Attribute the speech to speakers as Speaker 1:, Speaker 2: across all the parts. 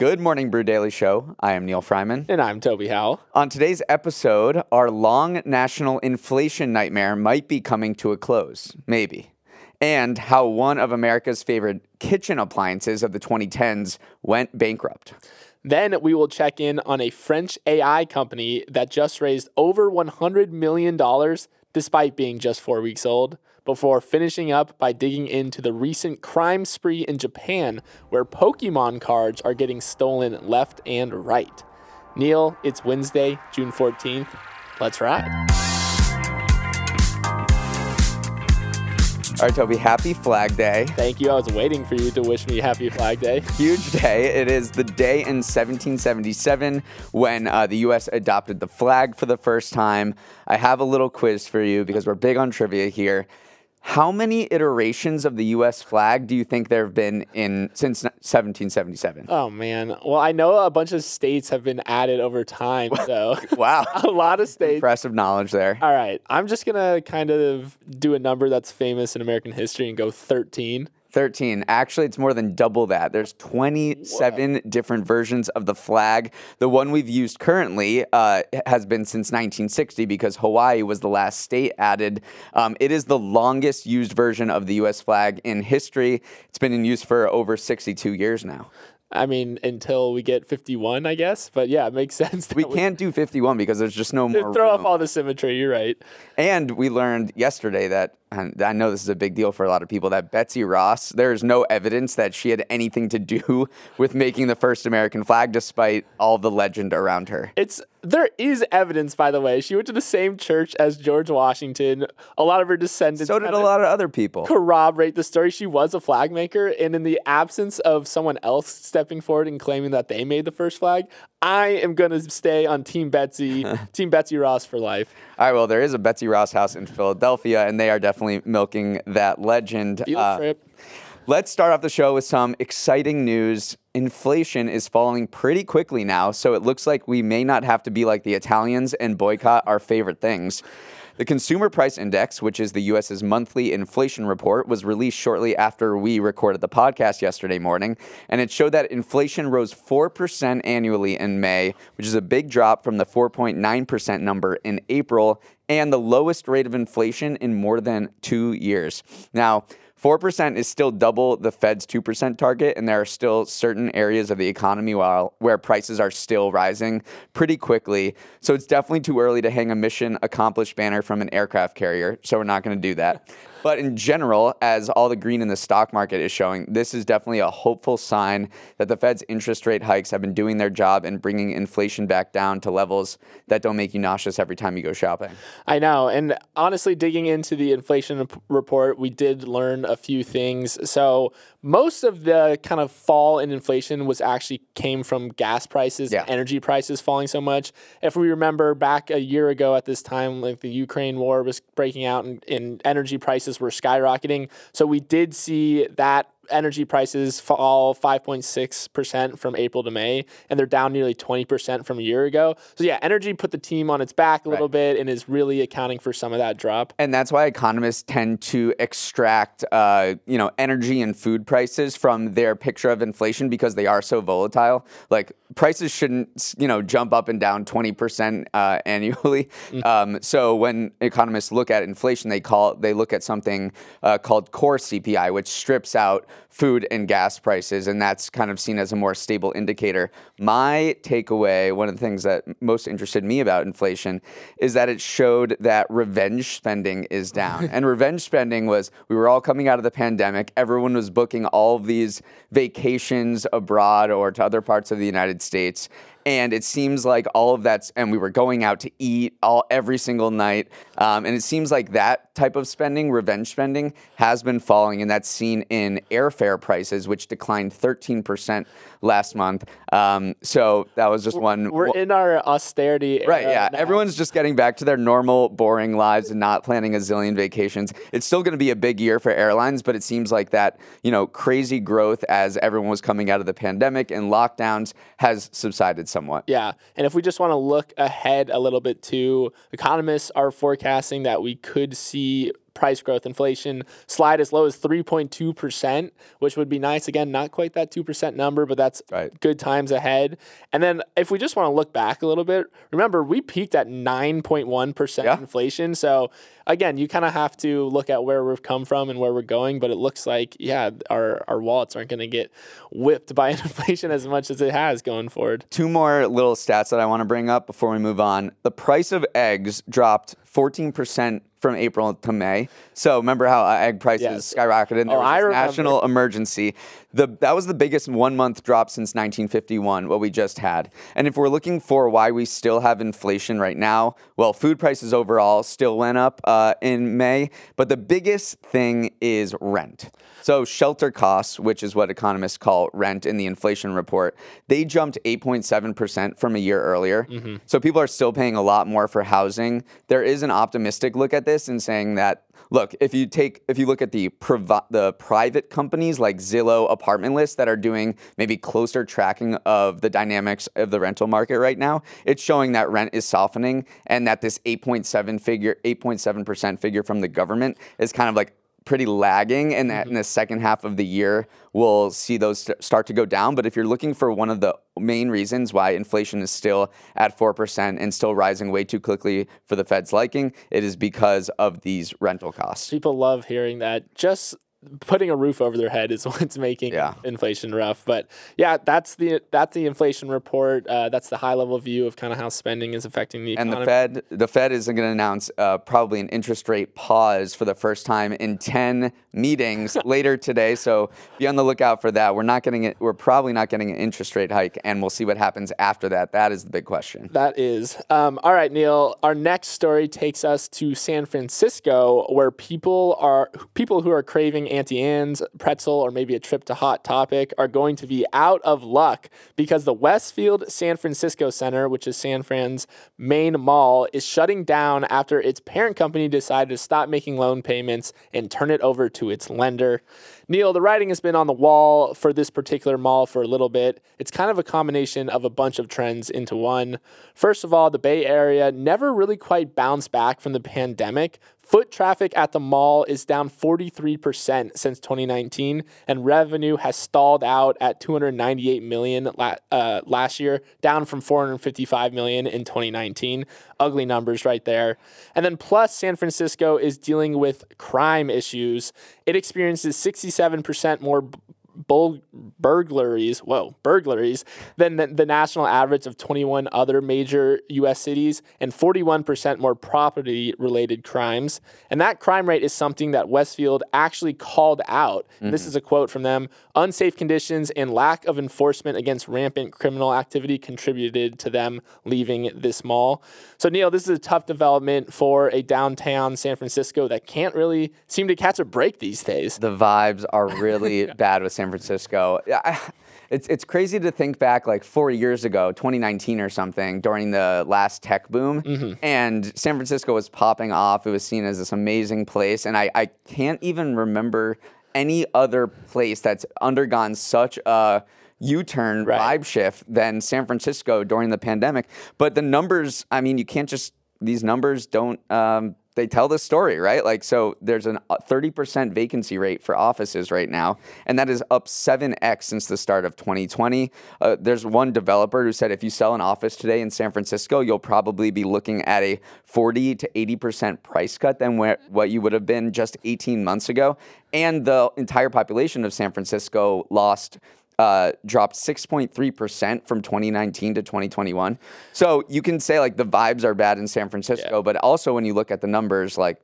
Speaker 1: Good morning, Brew Daily Show. I am Neal Freyman.
Speaker 2: And I'm Toby Howell.
Speaker 1: On today's episode, our long national inflation nightmare might be coming to a close. Maybe. And how one of America's favorite kitchen appliances of the 2010s went bankrupt.
Speaker 2: Then we will check in on a French AI company that just raised over $100 million despite being just four weeks old before finishing up by digging into the recent crime spree in Japan where Pokemon cards are getting stolen left and right. Neal, it's Wednesday, June 14th. Let's ride.
Speaker 1: All right, Toby, happy Flag Day.
Speaker 2: Thank you. I was waiting for you to wish me happy Flag Day.
Speaker 1: Huge day. It is the day in 1777 when uh, the U.S. adopted the flag for the first time. I have a little quiz for you because we're big on trivia here. How many iterations of the U.S. flag do you think there have been in since 1777?
Speaker 2: Oh man, well I know a bunch of states have been added over time, so
Speaker 1: wow,
Speaker 2: a lot of states.
Speaker 1: Impressive knowledge there.
Speaker 2: All right, I'm just gonna kind of do a number that's famous in American history and go 13.
Speaker 1: 13. Actually, it's more than double that. There's 27 Whoa. different versions of the flag. The one we've used currently uh, has been since 1960 because Hawaii was the last state added. Um, it is the longest used version of the U.S. flag in history. It's been in use for over 62 years now.
Speaker 2: I mean, until we get 51, I guess. But yeah, it makes sense.
Speaker 1: We, we can't do 51 because there's just no more.
Speaker 2: Throw
Speaker 1: room.
Speaker 2: off all the symmetry. You're right.
Speaker 1: And we learned yesterday that and I know this is a big deal for a lot of people, that Betsy Ross, there's no evidence that she had anything to do with making the first American flag, despite all the legend around her.
Speaker 2: It's there is evidence, by the way. She went to the same church as George Washington. A lot of her descendants.
Speaker 1: So did a lot of other people.
Speaker 2: Corroborate the story. She was a flag maker, and in the absence of someone else stepping forward and claiming that they made the first flag, I am going to stay on Team Betsy, Team Betsy Ross for life.
Speaker 1: All right. Well, there is a Betsy Ross house in Philadelphia, and they are definitely milking that legend.
Speaker 2: Field uh, trip.
Speaker 1: Let's start off the show with some exciting news. Inflation is falling pretty quickly now, so it looks like we may not have to be like the Italians and boycott our favorite things. The Consumer Price Index, which is the US's monthly inflation report, was released shortly after we recorded the podcast yesterday morning, and it showed that inflation rose 4% annually in May, which is a big drop from the 4.9% number in April and the lowest rate of inflation in more than two years. Now, 4% is still double the Fed's 2% target, and there are still certain areas of the economy while, where prices are still rising pretty quickly. So it's definitely too early to hang a mission accomplished banner from an aircraft carrier. So we're not going to do that. But in general, as all the green in the stock market is showing, this is definitely a hopeful sign that the Fed's interest rate hikes have been doing their job in bringing inflation back down to levels that don't make you nauseous every time you go shopping.
Speaker 2: I know. And honestly, digging into the inflation report, we did learn a few things. So, most of the kind of fall in inflation was actually came from gas prices, yeah. energy prices falling so much. If we remember back a year ago at this time, like the Ukraine war was breaking out and, and energy prices were skyrocketing. So we did see that energy prices fall 5.6% from April to May, and they're down nearly 20% from a year ago. So, yeah, energy put the team on its back a little right. bit and is really accounting for some of that drop.
Speaker 1: And that's why economists tend to extract, uh, you know, energy and food prices from their picture of inflation because they are so volatile. Like, prices shouldn't, you know, jump up and down 20% uh, annually. Mm-hmm. Um, so, when economists look at inflation, they call they look at something uh, called core CPI, which strips out food and gas prices, and that's kind of seen as a more stable indicator. My takeaway, one of the things that most interested me about inflation, is that it showed that revenge spending is down. and revenge spending was we were all coming out of the pandemic, everyone was booking all of these vacations abroad or to other parts of the United States and it seems like all of that's and we were going out to eat all every single night um, and it seems like that type of spending revenge spending has been falling and that's seen in airfare prices which declined 13% last month. Um, so that was just one
Speaker 2: we're in our austerity
Speaker 1: right yeah. now. everyone's just getting back to their normal boring lives and not planning a zillion vacations. It's still going to be a big year for airlines but it seems like that you know crazy growth as everyone was coming out of the pandemic and lockdowns has subsided somewhat.
Speaker 2: Yeah. And if we just want to look ahead a little bit too, economists are forecasting that we could see price growth inflation slide as low as 3.2%, which would be nice. Again, not quite that 2% number, but that's right. good times ahead. And then if we just want to look back a little bit, remember we peaked at 9.1% yeah. inflation. So again, you kind of have to look at where we've come from and where we're going, but it looks like, yeah, our, our wallets aren't going to get whipped by inflation as much as it has going forward.
Speaker 1: Two more little stats that I want to bring up before we move on. The price of eggs dropped 14% from April to May. So remember how uh, egg prices yes. skyrocketed? And there oh, was national emergency. The, that was the biggest one month drop since 1951, what we just had. And if we're looking for why we still have inflation right now, well, food prices overall still went up uh, in May, but the biggest thing is rent. So shelter costs, which is what economists call rent in the inflation report, they jumped 8.7% from a year earlier. Mm-hmm. So people are still paying a lot more for housing. There is an optimistic look at this and saying that look, if you take if you look at the provi- the private companies like Zillow apartment lists that are doing maybe closer tracking of the dynamics of the rental market right now, it's showing that rent is softening and that this 8.7 figure 8.7% figure from the government is kind of like pretty lagging and that mm-hmm. in the second half of the year we'll see those st- start to go down but if you're looking for one of the main reasons why inflation is still at 4% and still rising way too quickly for the Fed's liking it is because of these rental costs.
Speaker 2: People love hearing that just putting a roof over their head is what's making yeah. inflation rough. But yeah, that's the that's the inflation report. Uh, that's the high level view of kind of how spending is affecting the
Speaker 1: economy. And the Fed, the Fed is going to announce uh, probably an interest rate pause for the first time in ten meetings later today. So be on the lookout for that. We're not getting it. We're probably not getting an interest rate hike, and we'll see what happens after that. That is the big question.
Speaker 2: That is. Um, all right, Neal. Our next story takes us to San Francisco, where people are people who are craving Auntie Anne's pretzel or maybe a trip to Hot Topic are going to be out of luck because the Westfield San Francisco Center, which is San Fran's main mall, is shutting down after its parent company decided to stop making loan payments and turn it over to its lender. Neal, the writing has been on the wall for this particular mall for a little bit. It's kind of a combination of a bunch of trends into one. First of all, the Bay Area never really quite bounced back from the pandemic. Foot traffic at the mall is down 43% since 2019, and revenue has stalled out at 298 million uh, last year, down from 455 million in 2019. Ugly numbers right there. And then plus, San Francisco is dealing with crime issues. It experiences 67% more bul- burglaries, whoa, burglaries than the, the, national average of 21 other major U.S. cities and 41% more property related crimes. And that crime rate is something that Westfield actually called out. Mm-hmm. This is a quote from them unsafe conditions and lack of enforcement against rampant criminal activity contributed to them leaving this mall. So, Neal, this is a tough development for a downtown San Francisco that can't really seem to catch a break these days.
Speaker 1: The vibes are really bad with San Francisco. It's, it's crazy to think back like four years ago, 2019 or something, during the last tech boom. Mm-hmm. And San Francisco was popping off. It was seen as this amazing place. And I, I can't even remember any other place that's undergone such a U-turn right. vibe shift than San Francisco during the pandemic. But the numbers, I mean, you can't just these numbers don't um, they tell the story, right? Like, so there's a 30% vacancy rate for offices right now, and that is up 7x since the start of 2020. Uh, there's one developer who said if you sell an office today in San Francisco, you'll probably be looking at a 40 to 80% price cut than where, what you would have been just 18 months ago. And the entire population of San Francisco lost uh, dropped 6.3% from 2019 to 2021. So you can say like the vibes are bad in San Francisco, yeah. but also when you look at the numbers, like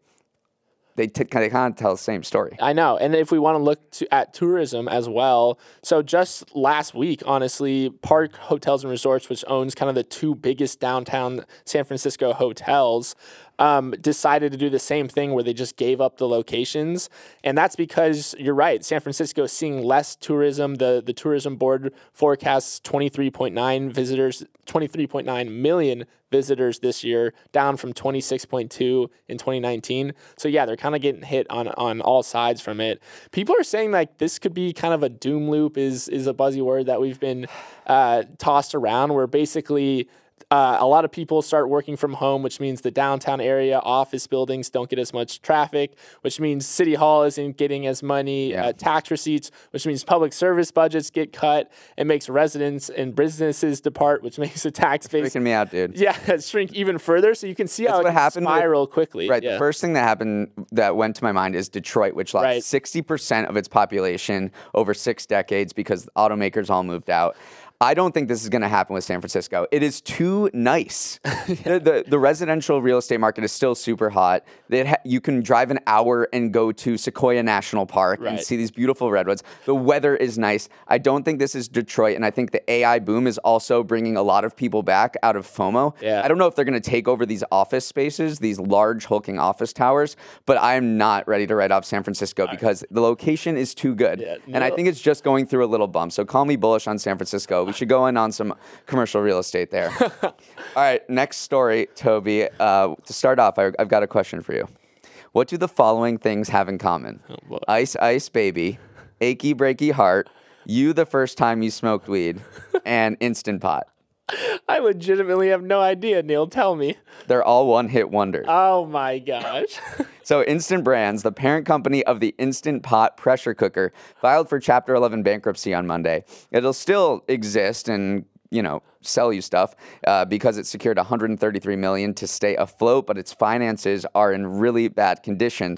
Speaker 1: they, t- they kind of tell the same story.
Speaker 2: I know. And if we want to look to, at tourism as well, so just last week, honestly, Park Hotels and Resorts, which owns kind of the two biggest downtown San Francisco hotels, um, decided to do the same thing where they just gave up the locations. And that's because you're right, San Francisco is seeing less tourism. The, the tourism board forecasts 23.9 visitors, 23.9 million visitors this year, down from 26.2 in 2019. So yeah, they're kind of getting hit on on all sides from it. People are saying like this could be kind of a doom loop is is a buzzy word that we've been uh, tossed around where basically uh, a lot of people start working from home, which means the downtown area office buildings don't get as much traffic, which means City Hall isn't getting as money yeah. uh, tax receipts, which means public service budgets get cut. It makes residents and businesses depart, which makes the tax base.
Speaker 1: Freaking me out, dude.
Speaker 2: Yeah, shrink even further. So you can see That's how it happened spiral with, quickly.
Speaker 1: Right.
Speaker 2: Yeah.
Speaker 1: The first thing that happened that went to my mind is Detroit, which lost 60% of its population over six decades because automakers all moved out. I don't think this is going to happen with San Francisco. It is too nice. the, the, the, residential real estate market is still super hot. Ha- you can drive an hour and go to Sequoia National Park right. and see these beautiful redwoods. The weather is nice. I don't think this is Detroit, and I think the AI boom is also bringing a lot of people back out of FOMO. Yeah. I don't know if they're going to take over these office spaces, these large hulking office towers, but I am not ready to write off San Francisco All because right. the location is too good. Yeah, no. And I think it's just going through a little bump. So call me bullish on San Francisco. We should go in on some commercial real estate there. All right, next story, Toby. Uh, to start off, I, have got a question for you. What do the following things have in common? Oh, ice, ice, baby, achy, breaky heart, you the first time you smoked weed, and instant pot.
Speaker 2: I legitimately have no idea, Neal. Tell me.
Speaker 1: They're all one hit wonders.
Speaker 2: Oh my gosh.
Speaker 1: so, Instant Brands, the parent company of the Instant Pot pressure cooker, filed for Chapter 11 bankruptcy on Monday. It'll still exist and you know sell you stuff uh, because it secured 133 million to stay afloat but its finances are in really bad condition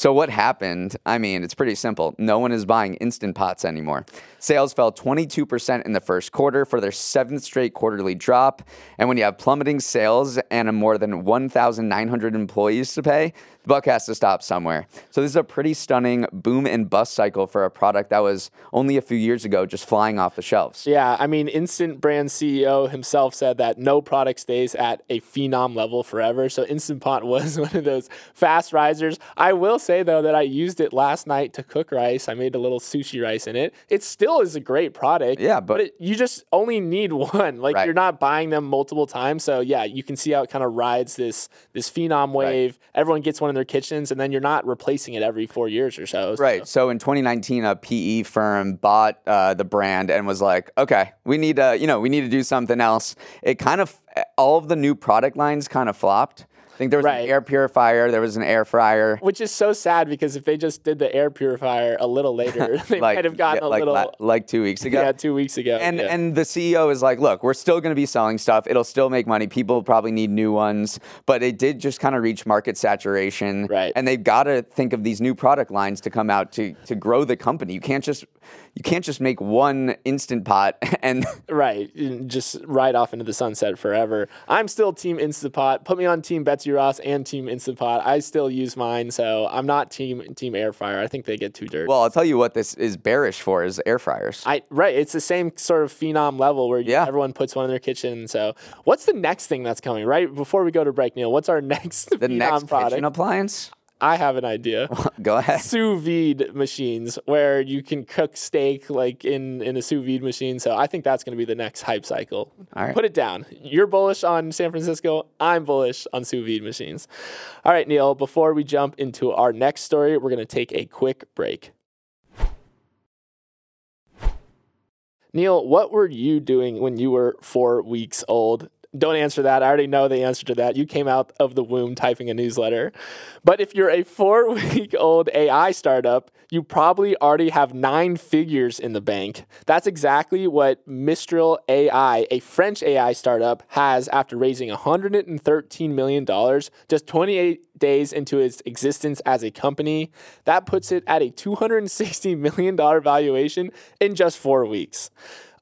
Speaker 1: so what happened? I mean, it's pretty simple. No one is buying instant pots anymore. Sales fell 22% in the first quarter for their seventh straight quarterly drop. And when you have plummeting sales and a more than 1,900 employees to pay, the buck has to stop somewhere. So this is a pretty stunning boom and bust cycle for a product that was only a few years ago just flying off the shelves.
Speaker 2: Yeah, I mean, Instant Brand CEO himself said that no product stays at a phenom level forever. So Instant Pot was one of those fast risers. I will say though that I used it last night to cook rice. I made a little sushi rice in it. It still is a great product.
Speaker 1: Yeah, but,
Speaker 2: but it, you just only need one. Like right. you're not buying them multiple times. So yeah, you can see how it kind of rides this this phenom wave. Right. Everyone gets one in their kitchens, and then you're not replacing it every four years or so.
Speaker 1: Right. So, so in 2019, a PE firm bought uh, the brand and was like, okay, we need to, you know, we need to do something else. It kind of all of the new product lines kind of flopped think there was right. an air purifier, there was an air fryer.
Speaker 2: Which is so sad because if they just did the air purifier a little later, they like, might have gotten yeah, a
Speaker 1: like,
Speaker 2: little
Speaker 1: like two weeks ago.
Speaker 2: Yeah, two weeks ago.
Speaker 1: And
Speaker 2: yeah.
Speaker 1: and the CEO is like, look, we're still going to be selling stuff. It'll still make money. People probably need new ones, but it did just kind of reach market saturation.
Speaker 2: Right.
Speaker 1: And they've got to think of these new product lines to come out to to grow the company. You can't just you can't just make one instant pot and
Speaker 2: right just ride off into the sunset forever. I'm still team instant pot. Put me on team Betsy Ross and team instant pot. I still use mine, so I'm not team team air fryer. I think they get too dirty.
Speaker 1: Well, I'll tell you what this is bearish for is air fryers.
Speaker 2: I right. It's the same sort of phenom level where yeah. everyone puts one in their kitchen. So what's the next thing that's coming? Right before we go to break, Neal. What's our next
Speaker 1: the next
Speaker 2: product?
Speaker 1: kitchen appliance?
Speaker 2: I have an idea.
Speaker 1: Go ahead.
Speaker 2: Sous vide machines where you can cook steak like in, in a sous vide machine. So I think that's going to be the next hype cycle.
Speaker 1: All right.
Speaker 2: Put it down. You're bullish on San Francisco. I'm bullish on sous vide machines. All right, Neal, before we jump into our next story, we're going to take a quick break. Neal, what were you doing when you were four weeks old? Don't answer that. I already know the answer to that. You came out of the womb typing a newsletter. But if you're a four week old AI startup, you probably already have nine figures in the bank. That's exactly what Mistral AI, a French AI startup, has after raising $113 million just 28 days into its existence as a company. That puts it at a $260 million valuation in just four weeks.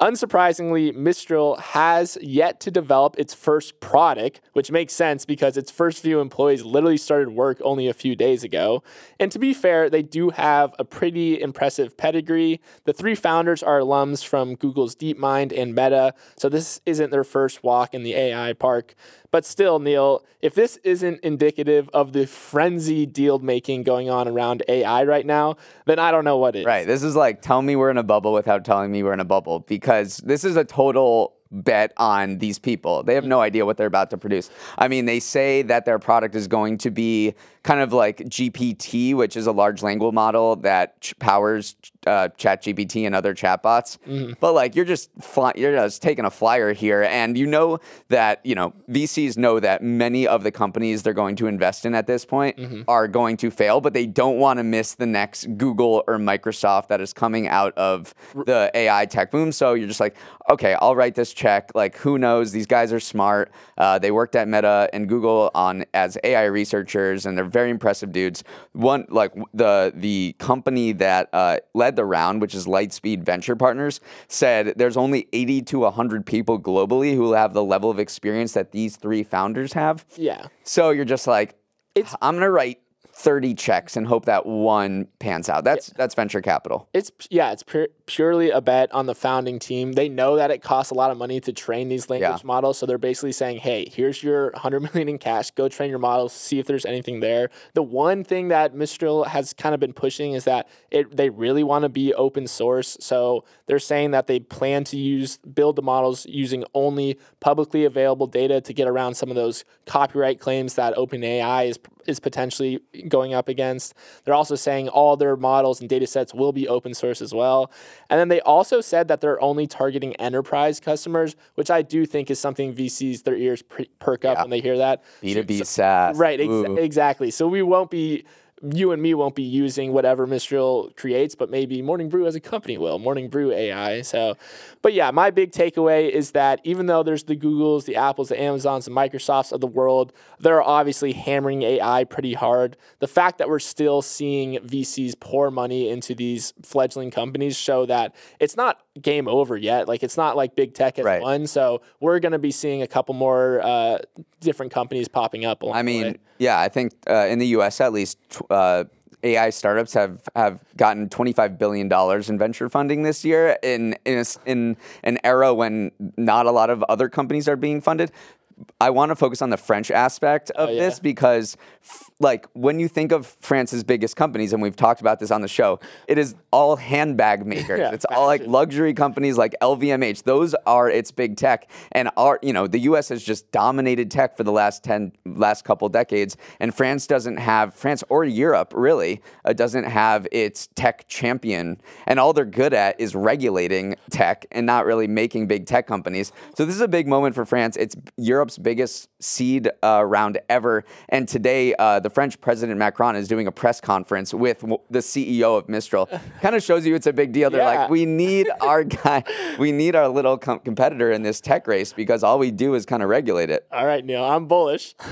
Speaker 2: Unsurprisingly, Mistral has yet to develop its first product, which makes sense because its first few employees literally started work only a few days ago. And to be fair, they do have a pretty impressive pedigree. The three founders are alums from Google's DeepMind and Meta, so this isn't their first walk in the AI park. But still, Neal, if this isn't indicative of the frenzy deal making going on around AI right now, then I don't know what is.
Speaker 1: Right. This is like tell me we're in a bubble without telling me we're in a bubble because this is a total bet on these people. They have no idea what they're about to produce. I mean, they say that their product is going to be kind of like GPT, which is a large language model that ch- powers uh, ChatGPT and other chatbots. Mm-hmm. But like, you're just fly- you're just taking a flyer here, and you know that you know VCs know that many of the companies they're going to invest in at this point mm-hmm. are going to fail, but they don't want to miss the next Google or Microsoft that is coming out of the AI tech boom. So you're just like, okay, I'll write this check. Like, who knows? These guys are smart. Uh, they worked at Meta and Google on as AI researchers, and they're very impressive dudes. One like the the company that uh, led the round, which is Lightspeed Venture Partners, said there's only 80 to 100 people globally who have the level of experience that these three founders have.
Speaker 2: Yeah.
Speaker 1: So you're just like, it's, I'm gonna write 30 checks and hope that one pans out. That's yeah. that's venture capital.
Speaker 2: It's yeah, it's pure, purely a bet on the founding team. They know that it costs a lot of money to train these language yeah. models, so they're basically saying, "Hey, here's your 100 million in cash. Go train your models, see if there's anything there." The one thing that Mistral has kind of been pushing is that it they really want to be open source. So they're saying that they plan to use build the models using only publicly available data to get around some of those copyright claims that OpenAI is is potentially going up against. They're also saying all their models and data sets will be open source as well. And then they also said that they're only targeting enterprise customers, which I do think is something VCs, their ears perk up yeah. when they hear that.
Speaker 1: B2B so, SaaS.
Speaker 2: Right, ex- exactly. So we won't be you and me won't be using whatever Mistral creates, but maybe Morning Brew as a company will, Morning Brew AI. So, but yeah, my big takeaway is that even though there's the Googles, the Apples, the Amazons, the Microsofts of the world, they're obviously hammering AI pretty hard. The fact that we're still seeing VCs pour money into these fledgling companies show that it's not game over yet. Like it's not like big tech has right. won. So we're going to be seeing a couple more uh, different companies popping up.
Speaker 1: I mean, yeah, I think uh, in the U.S. at least. Uh, AI startups have, have gotten $25 billion in venture funding this year in, in, a, in an era when not a lot of other companies are being funded. I want to focus on the French aspect of oh, yeah. this because, f- like, when you think of France's biggest companies, and we've talked about this on the show, it is all handbag makers. yeah, it's fashion. all like luxury companies like LVMH. Those are its big tech, and our, you know, the U.S. has just dominated tech for the last ten, last couple decades, and France doesn't have France or Europe really uh, doesn't have its tech champion, and all they're good at is regulating tech and not really making big tech companies. So this is a big moment for France. It's Europe's biggest seed uh, round ever. And today, uh, the French President Macron is doing a press conference with w- the CEO of Mistral. kind of shows you it's a big deal. They're yeah. like, we need our guy, we need our little com- competitor in this tech race because all we do is kind of regulate it.
Speaker 2: All right, Neal, I'm bullish.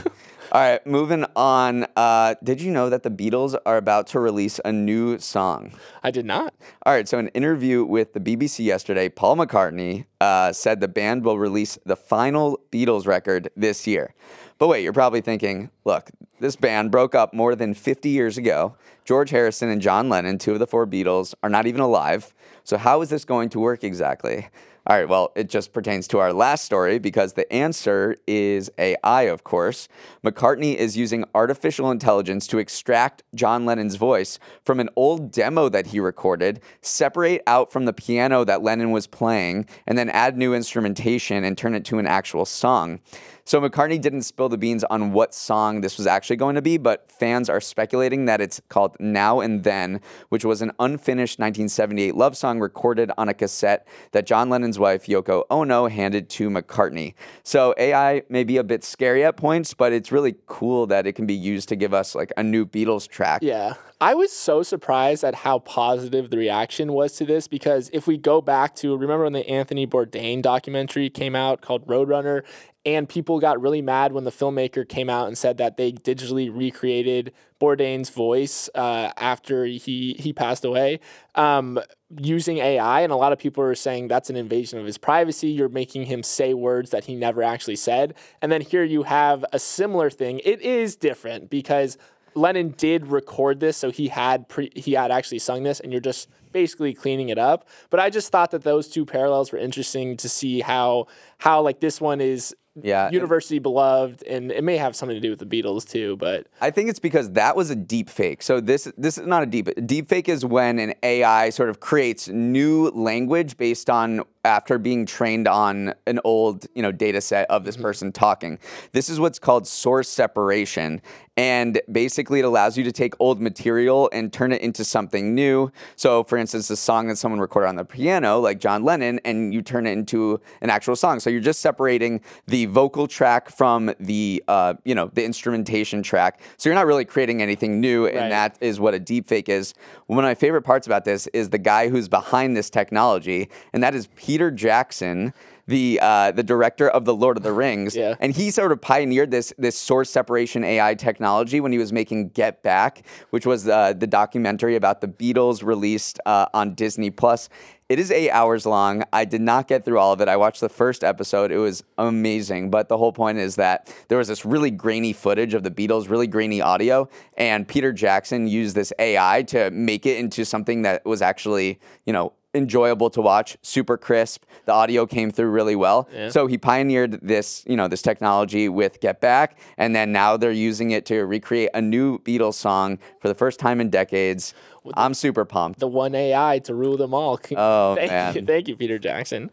Speaker 1: All right, moving on. Uh, did you know that the Beatles are about to release a new song?
Speaker 2: I did not.
Speaker 1: All right, so in an interview with the BBC yesterday, Paul McCartney uh, said the band will release the final Beatles record this year. But wait, you're probably thinking, look, this band broke up more than 50 years ago. George Harrison and John Lennon, two of the four Beatles, are not even alive. So how is this going to work exactly? All right, well, it just pertains to our last story because the answer is AI, of course. McCartney is using artificial intelligence to extract John Lennon's voice from an old demo that he recorded, separate out from the piano that Lennon was playing, and then add new instrumentation and turn it to an actual song. So McCartney didn't spill the beans on what song this was actually going to be, but fans are speculating that it's called Now and Then, which was an unfinished 1978 love song recorded on a cassette that John Lennon's wife, Yoko Ono, handed to McCartney. So AI may be a bit scary at points, but it's really cool that it can be used to give us like a new Beatles track.
Speaker 2: Yeah. I was so surprised at how positive the reaction was to this because if we go back to remember when the Anthony Bourdain documentary came out called Roadrunner and people got really mad when the filmmaker came out and said that they digitally recreated Bourdain's voice uh, after he he passed away um, using AI, and a lot of people are saying that's an invasion of his privacy. You're making him say words that he never actually said, and then here you have a similar thing. It is different because Lennon did record this, so he had pre- he had actually sung this, and you're just basically cleaning it up. But I just thought that those two parallels were interesting to see how how like this one is yeah, universally beloved, and it may have something to do with the Beatles too. But
Speaker 1: I think it's because that was a deep fake. So this this is not a deep deep fake is when an AI sort of creates new language based on after being trained on an old you know data set of this mm-hmm. person talking. This is what's called source separation, and basically it allows you to take old material and turn it into something new. So, for instance, a song that someone recorded on the piano, like John Lennon, and you turn it into an actual song. So you're just separating the vocal track from the uh, you know the instrumentation track. So you're not really creating anything new, and right. that is what a deepfake is. One of my favorite parts about this is the guy who's behind this technology, and that is Peter Jackson the uh, the director of the Lord of the Rings,
Speaker 2: yeah.
Speaker 1: and he sort of pioneered this this source separation AI technology when he was making Get Back, which was uh, the documentary about the Beatles released uh, on Disney Plus. It is eight hours long. I did not get through all of it. I watched the first episode. It was amazing. But the whole point is that there was this really grainy footage of the Beatles, really grainy audio, and Peter Jackson used this AI to make it into something that was actually, you know, enjoyable to watch, super crisp. The audio came through really well. Yeah. So he pioneered this, you know, this technology with Get Back, and then now they're using it to recreate a new Beatles song for the first time in decades. The, I'm super pumped.
Speaker 2: The one AI to rule them all.
Speaker 1: Oh
Speaker 2: thank
Speaker 1: man!
Speaker 2: You, thank you, Peter Jackson.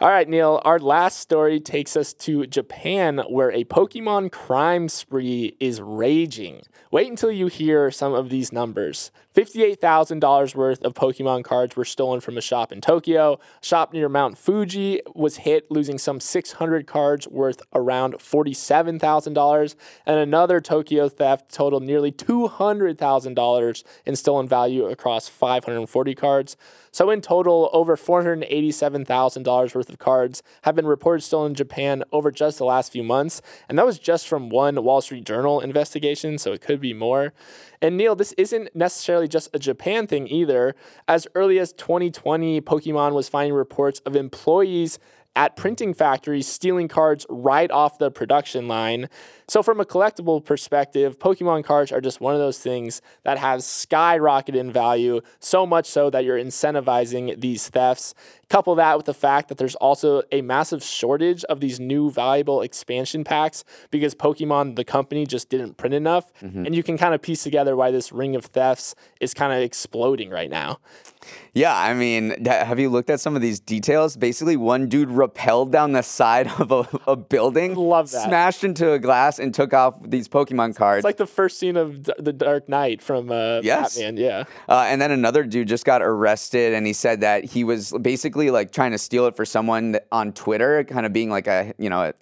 Speaker 2: All right, Neal. Our last story takes us to Japan, where a Pokemon crime spree is raging. Wait until you hear some of these numbers. $58,000 worth of Pokemon cards were stolen from a shop in Tokyo. A shop near Mount Fuji was hit, losing some 600 cards worth around $47,000. And another Tokyo theft totaled nearly $200,000 in stolen value across 540 cards. So, in total, over $487,000 worth of cards have been reported stolen in Japan over just the last few months. And that was just from one Wall Street Journal investigation, so it could be more. And Neal, this isn't necessarily just a Japan thing either. As early as 2020, Pokemon was finding reports of employees at printing factories stealing cards right off the production line. So, from a collectible perspective, Pokemon cards are just one of those things that have skyrocketed in value, so much so that you're incentivizing these thefts. Couple that with the fact that there's also a massive shortage of these new valuable expansion packs because Pokemon, the company, just didn't print enough. Mm-hmm. And you can kind of piece together why this ring of thefts is kind of exploding right now.
Speaker 1: Yeah, I mean, have you looked at some of these details? Basically, one dude rappelled down the side of a, a building,
Speaker 2: love that,
Speaker 1: smashed into a glass, and took off these Pokemon cards.
Speaker 2: It's like the first scene of the Dark Knight from uh, yes. Batman. Yeah,
Speaker 1: uh, and then another dude just got arrested, and he said that he was basically like trying to steal it for someone on Twitter, kind of being like a you know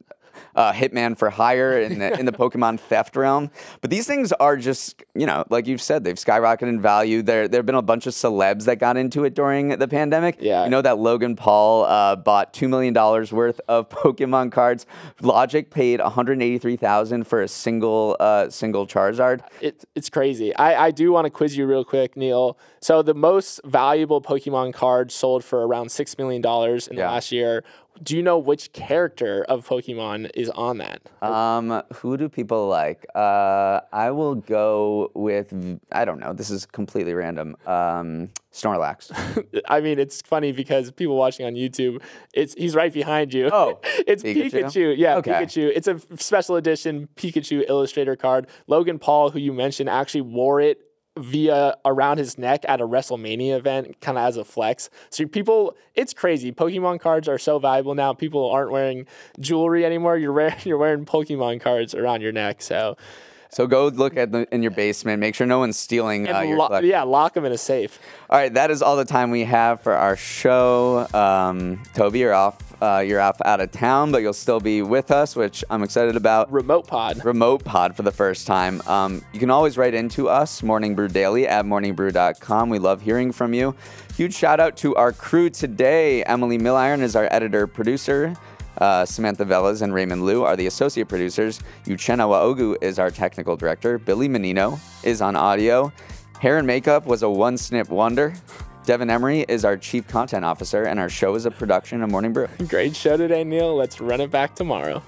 Speaker 1: uh, Hitman for Hire in the, in the Pokemon theft realm. But these things are just, you know, like you've said, they've skyrocketed in value. There, there have been a bunch of celebs that got into it during the pandemic.
Speaker 2: Yeah.
Speaker 1: You know that Logan Paul uh, bought $2 million worth of Pokemon cards. Logic paid 183000 for a single uh, single Charizard.
Speaker 2: It, it's crazy. I, I do want to quiz you real quick, Neal. So the most valuable Pokemon card sold for around $6 million in the yeah. last year do you know which character of Pokemon is on that?
Speaker 1: Um, who do people like? Uh, I will go with I don't know. This is completely random. Um, Snorlax.
Speaker 2: I mean, it's funny because people watching on YouTube, it's he's right behind you.
Speaker 1: Oh,
Speaker 2: it's Pikachu. Pikachu. Yeah, okay. Pikachu. It's a special edition Pikachu Illustrator card. Logan Paul, who you mentioned, actually wore it via around his neck at a WrestleMania event, kind of as a flex. So people, it's crazy. Pokemon cards are so valuable now. People aren't wearing jewelry anymore. You're wearing you're wearing Pokemon cards around your neck. So.
Speaker 1: So go look at the in your basement. Make sure no one's stealing uh, your
Speaker 2: lo- Yeah, lock them in a safe.
Speaker 1: All right, that is all the time we have for our show. Um, Toby, you're off. Uh, you're off out of town, but you'll still be with us, which I'm excited about.
Speaker 2: Remote pod.
Speaker 1: Remote pod for the first time. Um, you can always write into us, Morning Brew Daily at morningbrew.com. We love hearing from you. Huge shout out to our crew today. Emily Milliron is our editor producer. Uh, Samantha Velez and Raymond Liu are the associate producers. Uchenna Waogu is our technical director. Billy Menino is on audio. Hair and makeup was a one snip wonder. Devin Emery is our chief content officer, and our show is a production of Morning Brew.
Speaker 2: Great show today, Neal. Let's run it back tomorrow.